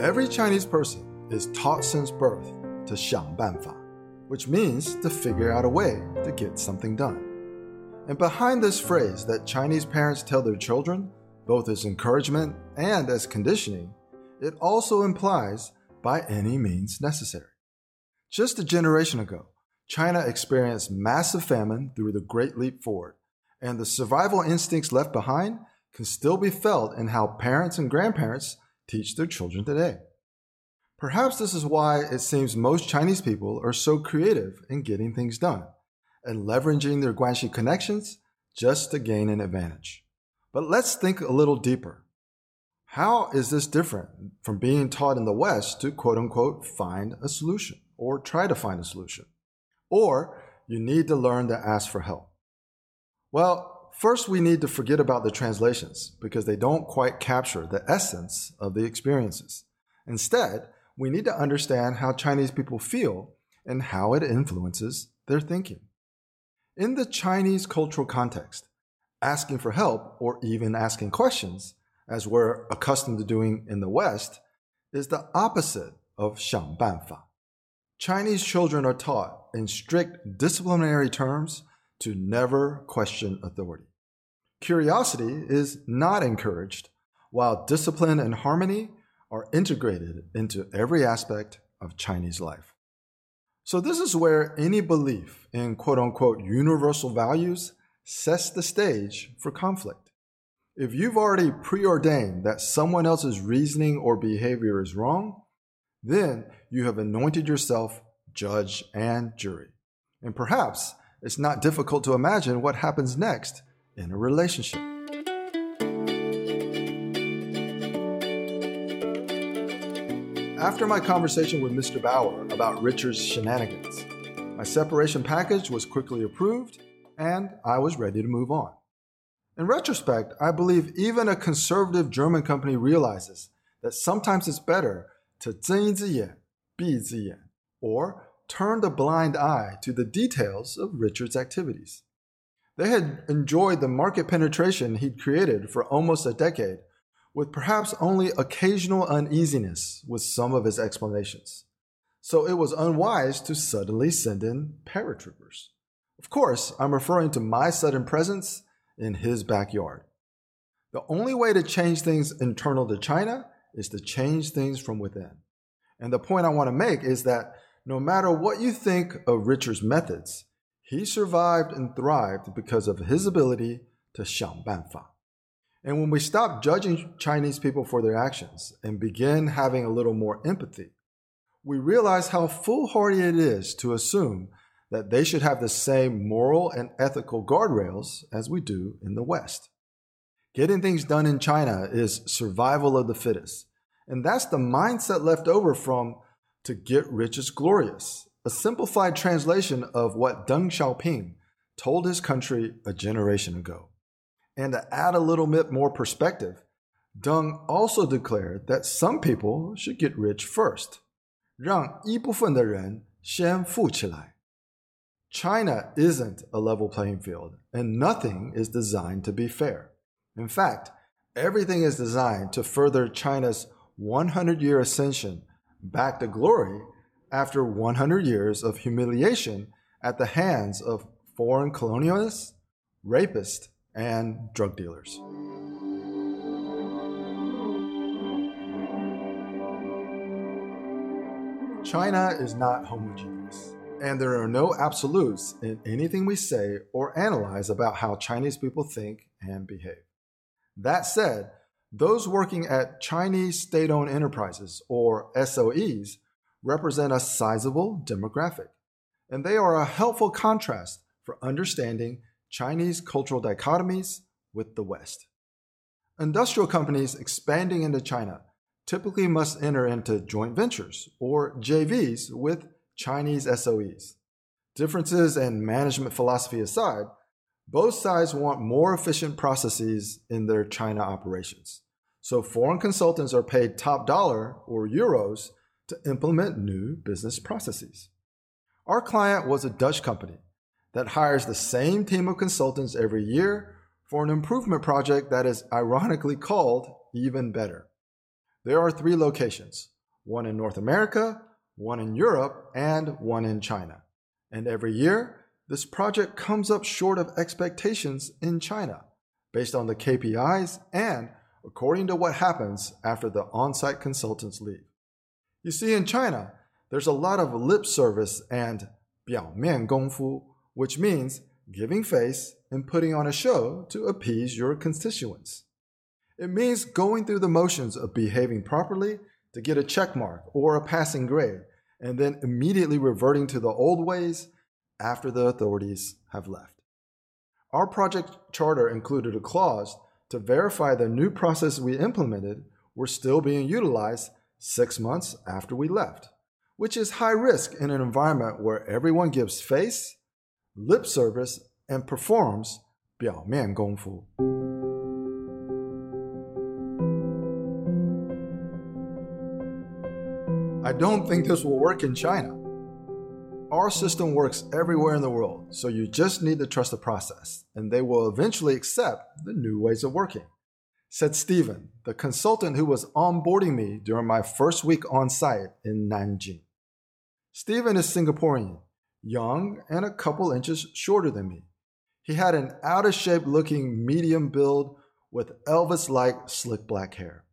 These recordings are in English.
Every Chinese person is taught since birth to 想办法, which means to figure out a way to get something done. And behind this phrase that Chinese parents tell their children, both as encouragement and as conditioning, it also implies by any means necessary. Just a generation ago, China experienced massive famine through the Great Leap Forward, and the survival instincts left behind can still be felt in how parents and grandparents teach their children today. Perhaps this is why it seems most Chinese people are so creative in getting things done and leveraging their Guanxi connections just to gain an advantage. But let's think a little deeper. How is this different from being taught in the West to quote unquote find a solution or try to find a solution? Or you need to learn to ask for help. Well, first we need to forget about the translations because they don't quite capture the essence of the experiences. Instead, we need to understand how Chinese people feel and how it influences their thinking. In the Chinese cultural context, asking for help or even asking questions, as we're accustomed to doing in the West, is the opposite of 想办法. Chinese children are taught in strict disciplinary terms to never question authority. Curiosity is not encouraged, while discipline and harmony are integrated into every aspect of Chinese life. So, this is where any belief in quote unquote universal values sets the stage for conflict. If you've already preordained that someone else's reasoning or behavior is wrong, then you have anointed yourself judge and jury. And perhaps it's not difficult to imagine what happens next in a relationship. After my conversation with Mr. Bauer about Richard's shenanigans, my separation package was quickly approved and I was ready to move on. In retrospect, I believe even a conservative German company realizes that sometimes it's better to 睁一只眼闭一只眼 or turn a blind eye to the details of Richard's activities. They had enjoyed the market penetration he'd created for almost a decade, with perhaps only occasional uneasiness with some of his explanations. So it was unwise to suddenly send in paratroopers. Of course, I'm referring to my sudden presence in his backyard. The only way to change things internal to China is to change things from within. And the point I want to make is that no matter what you think of Richard's methods, he survived and thrived because of his ability to 想办法. And when we stop judging Chinese people for their actions and begin having a little more empathy, we realize how foolhardy it is to assume that they should have the same moral and ethical guardrails as we do in the West. Getting things done in China is survival of the fittest. And that's the mindset left over from to get rich is glorious, a simplified translation of what Deng Xiaoping told his country a generation ago. And to add a little bit more perspective, Deng also declared that some people should get rich first. 让一部分的人先富起来。China isn't a level playing field, and nothing is designed to be fair. In fact, everything is designed to further China's 100 year ascension back to glory after 100 years of humiliation at the hands of foreign colonialists, rapists, and drug dealers. China is not homogeneous and there are no absolutes in anything we say or analyze about how Chinese people think and behave. That said, those working at Chinese state owned enterprises, or SOEs, represent a sizable demographic, and they are a helpful contrast for understanding Chinese cultural dichotomies with the West. Industrial companies expanding into China typically must enter into joint ventures or JVs with Chinese SOEs. Differences in management philosophy aside, both sides want more efficient processes in their China operations. So foreign consultants are paid top dollar or euros to implement new business processes. Our client was a Dutch company that hires the same team of consultants every year for an improvement project that is ironically called Even Better. There are three locations one in North America, one in Europe, and one in China. And every year, this project comes up short of expectations in China based on the KPIs and according to what happens after the on site consultants leave. You see, in China, there's a lot of lip service and 表面功夫, which means giving face and putting on a show to appease your constituents. It means going through the motions of behaving properly to get a check mark or a passing grade, and then immediately reverting to the old ways after the authorities have left. Our project charter included a clause to verify the new process we implemented were still being utilized six months after we left, which is high risk in an environment where everyone gives face, lip service, and performs 表面功夫. I don't think this will work in China. Our system works everywhere in the world, so you just need to trust the process, and they will eventually accept the new ways of working. Said Stephen, the consultant who was onboarding me during my first week on site in Nanjing. Stephen is Singaporean, young and a couple inches shorter than me. He had an out of shape looking medium build with Elvis like slick black hair.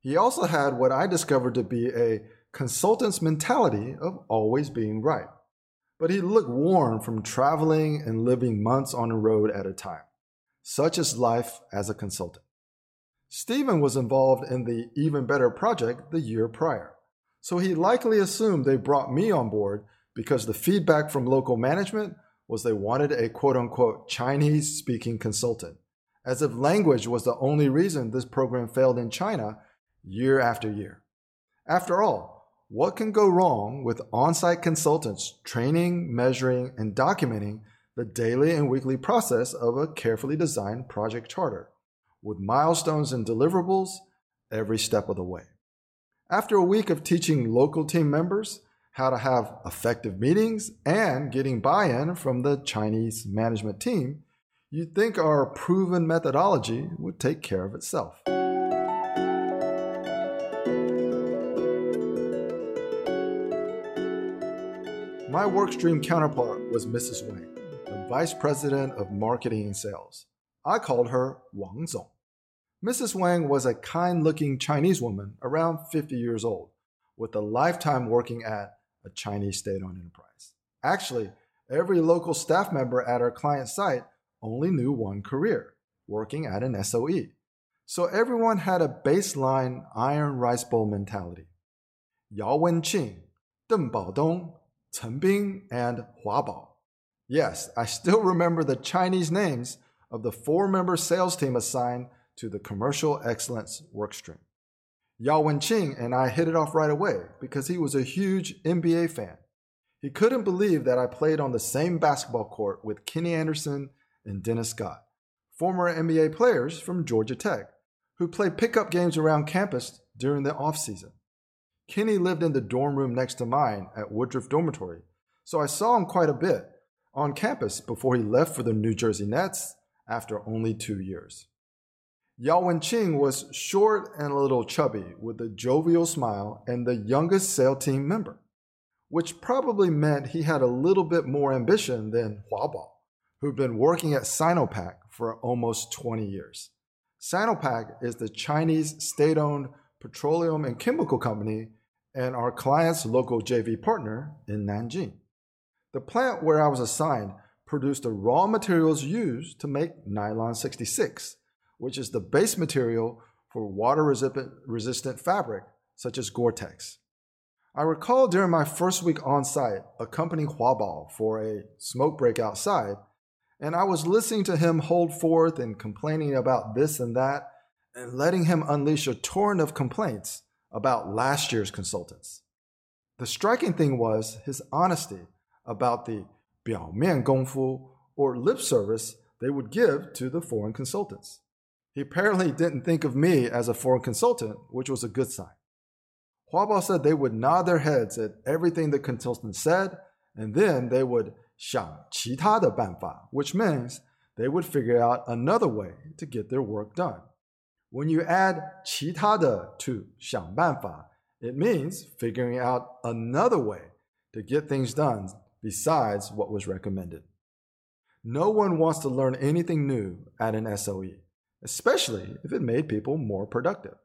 He also had what I discovered to be a consultant's mentality of always being right but he looked worn from traveling and living months on the road at a time. Such is life as a consultant. Stephen was involved in the Even Better project the year prior, so he likely assumed they brought me on board because the feedback from local management was they wanted a quote unquote Chinese speaking consultant, as if language was the only reason this program failed in China year after year. After all, what can go wrong with on site consultants training, measuring, and documenting the daily and weekly process of a carefully designed project charter with milestones and deliverables every step of the way? After a week of teaching local team members how to have effective meetings and getting buy in from the Chinese management team, you'd think our proven methodology would take care of itself. My workstream counterpart was Mrs. Wang, the Vice President of Marketing and Sales. I called her Wang Zong. Mrs. Wang was a kind looking Chinese woman around 50 years old, with a lifetime working at a Chinese state owned enterprise. Actually, every local staff member at our client site only knew one career working at an SOE. So everyone had a baseline iron rice bowl mentality. Yao Wenqing, Deng Baodong, Chen Bing, and Hua Bao. Yes, I still remember the Chinese names of the four member sales team assigned to the Commercial Excellence Workstream. Yao Wenqing and I hit it off right away because he was a huge NBA fan. He couldn't believe that I played on the same basketball court with Kenny Anderson and Dennis Scott, former NBA players from Georgia Tech, who played pickup games around campus during the offseason. Kenny lived in the dorm room next to mine at Woodruff Dormitory, so I saw him quite a bit on campus before he left for the New Jersey Nets after only two years. Yao Wen Wenqing was short and a little chubby with a jovial smile and the youngest SAIL team member, which probably meant he had a little bit more ambition than Hua Bao, who'd been working at Sinopec for almost 20 years. Sinopec is the Chinese state owned petroleum and chemical company and our client's local JV partner in Nanjing. The plant where I was assigned produced the raw materials used to make nylon 66, which is the base material for water resistant fabric such as Gore Tex. I recall during my first week on site accompanying Huabao for a smoke break outside, and I was listening to him hold forth and complaining about this and that, and letting him unleash a torrent of complaints about last year's consultants. The striking thing was his honesty about the 表面功夫 or lip service they would give to the foreign consultants. He apparently didn't think of me as a foreign consultant, which was a good sign. Huabao said they would nod their heads at everything the consultant said, and then they would 想其他的办法, which means they would figure out another way to get their work done. When you add 其他的 to 想办法, it means figuring out another way to get things done besides what was recommended. No one wants to learn anything new at an SOE, especially if it made people more productive.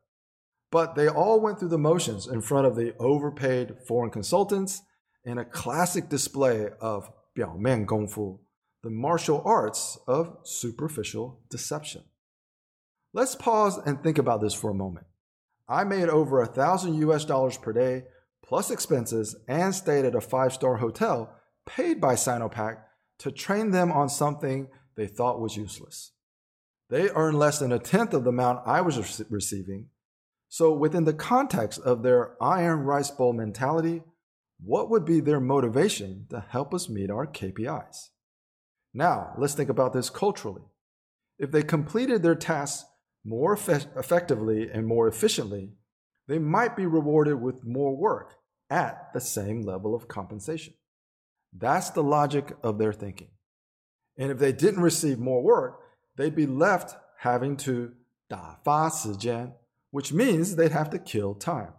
But they all went through the motions in front of the overpaid foreign consultants in a classic display of 表面功夫, the martial arts of superficial deception. Let's pause and think about this for a moment. I made over a thousand US dollars per day, plus expenses, and stayed at a five star hotel paid by Sinopec to train them on something they thought was useless. They earned less than a tenth of the amount I was receiving. So, within the context of their iron rice bowl mentality, what would be their motivation to help us meet our KPIs? Now, let's think about this culturally. If they completed their tasks more eff- effectively and more efficiently, they might be rewarded with more work at the same level of compensation. That's the logic of their thinking. And if they didn't receive more work, they'd be left having to 打发时间, which means they'd have to kill time.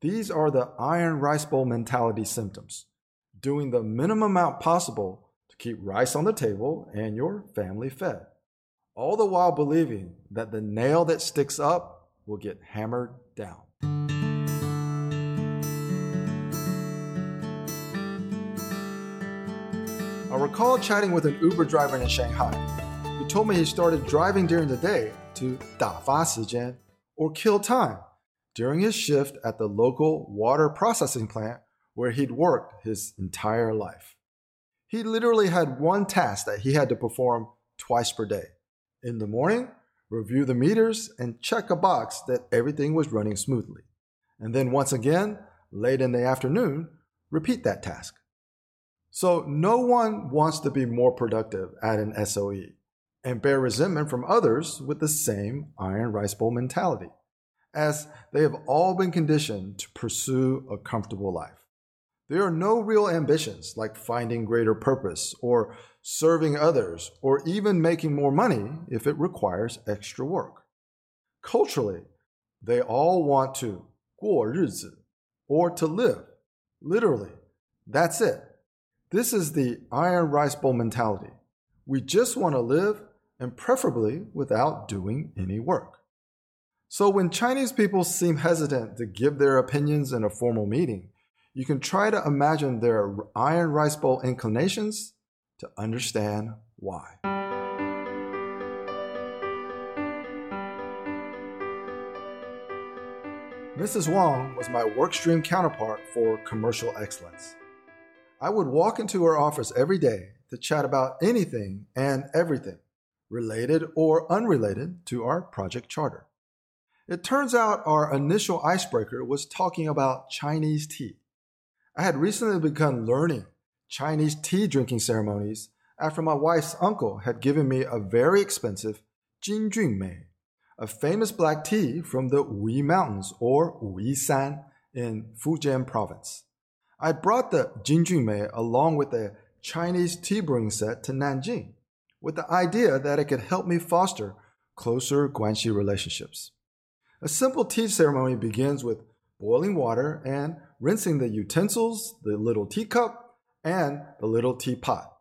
These are the iron rice bowl mentality symptoms, doing the minimum amount possible to keep rice on the table and your family fed, all the while believing that the nail that sticks up will get hammered down. I recall chatting with an Uber driver in Shanghai who told me he started driving during the day to 打发时间 or kill time during his shift at the local water processing plant where he'd worked his entire life. He literally had one task that he had to perform twice per day. in the morning, review the meters and check a box that everything was running smoothly. And then once again, late in the afternoon, repeat that task. So no one wants to be more productive at an SOE and bear resentment from others with the same iron rice bowl mentality, as they have all been conditioned to pursue a comfortable life. There are no real ambitions like finding greater purpose or serving others or even making more money if it requires extra work. Culturally, they all want to 过日子 or to live. Literally, that's it. This is the iron rice bowl mentality. We just want to live and preferably without doing any work. So when Chinese people seem hesitant to give their opinions in a formal meeting, you can try to imagine their iron rice bowl inclinations to understand why. Mrs. Wong was my workstream counterpart for commercial excellence. I would walk into her office every day to chat about anything and everything, related or unrelated to our project charter. It turns out our initial icebreaker was talking about Chinese tea. I had recently begun learning Chinese tea drinking ceremonies after my wife's uncle had given me a very expensive Jinjunmei, a famous black tea from the Wuyi Mountains or Wuyishan in Fujian province. I brought the Jinjunmei along with a Chinese tea brewing set to Nanjing with the idea that it could help me foster closer Guanxi relationships. A simple tea ceremony begins with boiling water and rinsing the utensils, the little teacup, and the little teapot.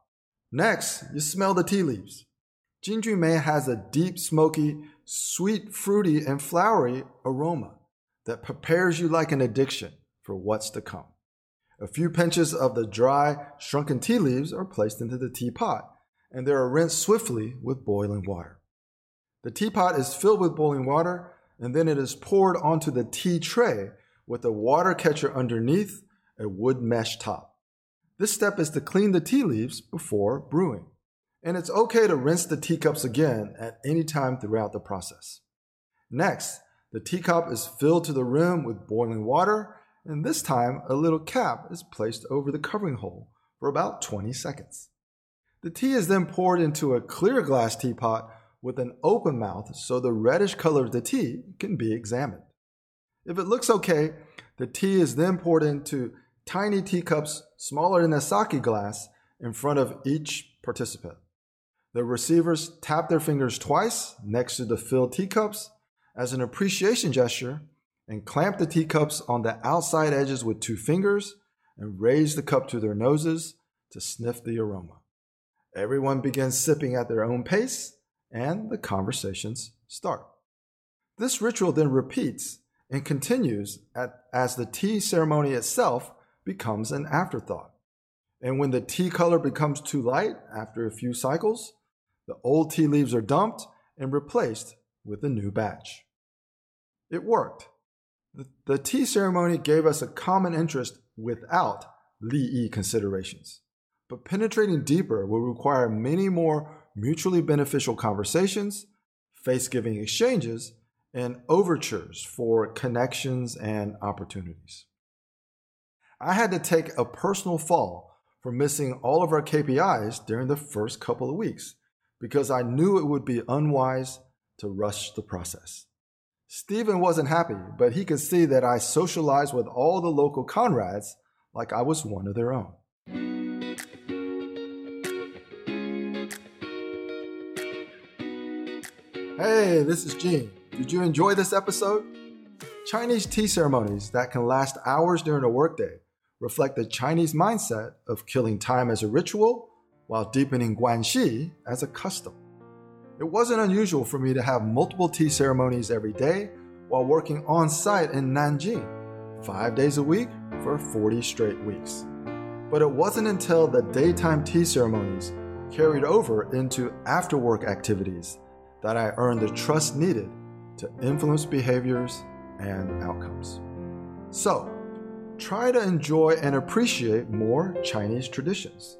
Next, you smell the tea leaves. Jinjunmei has a deep, smoky, sweet, fruity, and flowery aroma that prepares you like an addiction for what's to come. A few pinches of the dry, shrunken tea leaves are placed into the teapot, and they are rinsed swiftly with boiling water. The teapot is filled with boiling water, and then it is poured onto the tea tray with a water catcher underneath a wood mesh top. This step is to clean the tea leaves before brewing. And it's okay to rinse the teacups again at any time throughout the process. Next, the teacup is filled to the rim with boiling water and this time a little cap is placed over the covering hole for about 20 seconds. The tea is then poured into a clear glass teapot with an open mouth so the reddish color of the tea can be examined. If it looks okay, the tea is then poured into tiny teacups smaller than a sake glass in front of each participant. The receivers tap their fingers twice next to the filled teacups, as an appreciation gesture and clamp the teacups on the outside edges with two fingers and raise the cup to their noses to sniff the aroma. Everyone begins sipping at their own pace, and the conversations start. This ritual then repeats and continues at, as the tea ceremony itself becomes an afterthought. And when the tea color becomes too light after a few cycles, the old tea leaves are dumped and replaced with a new batch. It worked. The, the tea ceremony gave us a common interest without Li Yi considerations. But penetrating deeper will require many more mutually beneficial conversations, face giving exchanges, and overtures for connections and opportunities. I had to take a personal fall for missing all of our KPIs during the first couple of weeks because I knew it would be unwise to rush the process. Stephen wasn't happy, but he could see that I socialized with all the local Conrads like I was one of their own. Hey, this is Gene. Did you enjoy this episode? Chinese tea ceremonies that can last hours during a workday reflect the Chinese mindset of killing time as a ritual while deepening guanxi as a custom. It wasn't unusual for me to have multiple tea ceremonies every day while working on site in Nanjing, five days a week for 40 straight weeks. But it wasn't until the daytime tea ceremonies carried over into after work activities that I earned the trust needed to influence behaviors and outcomes. So, try to enjoy and appreciate more Chinese traditions.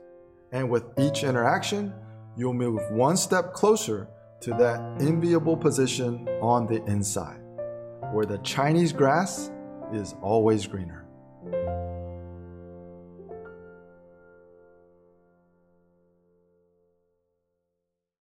And with each interaction, you'll move one step closer to that enviable position on the inside, where the Chinese grass is always greener.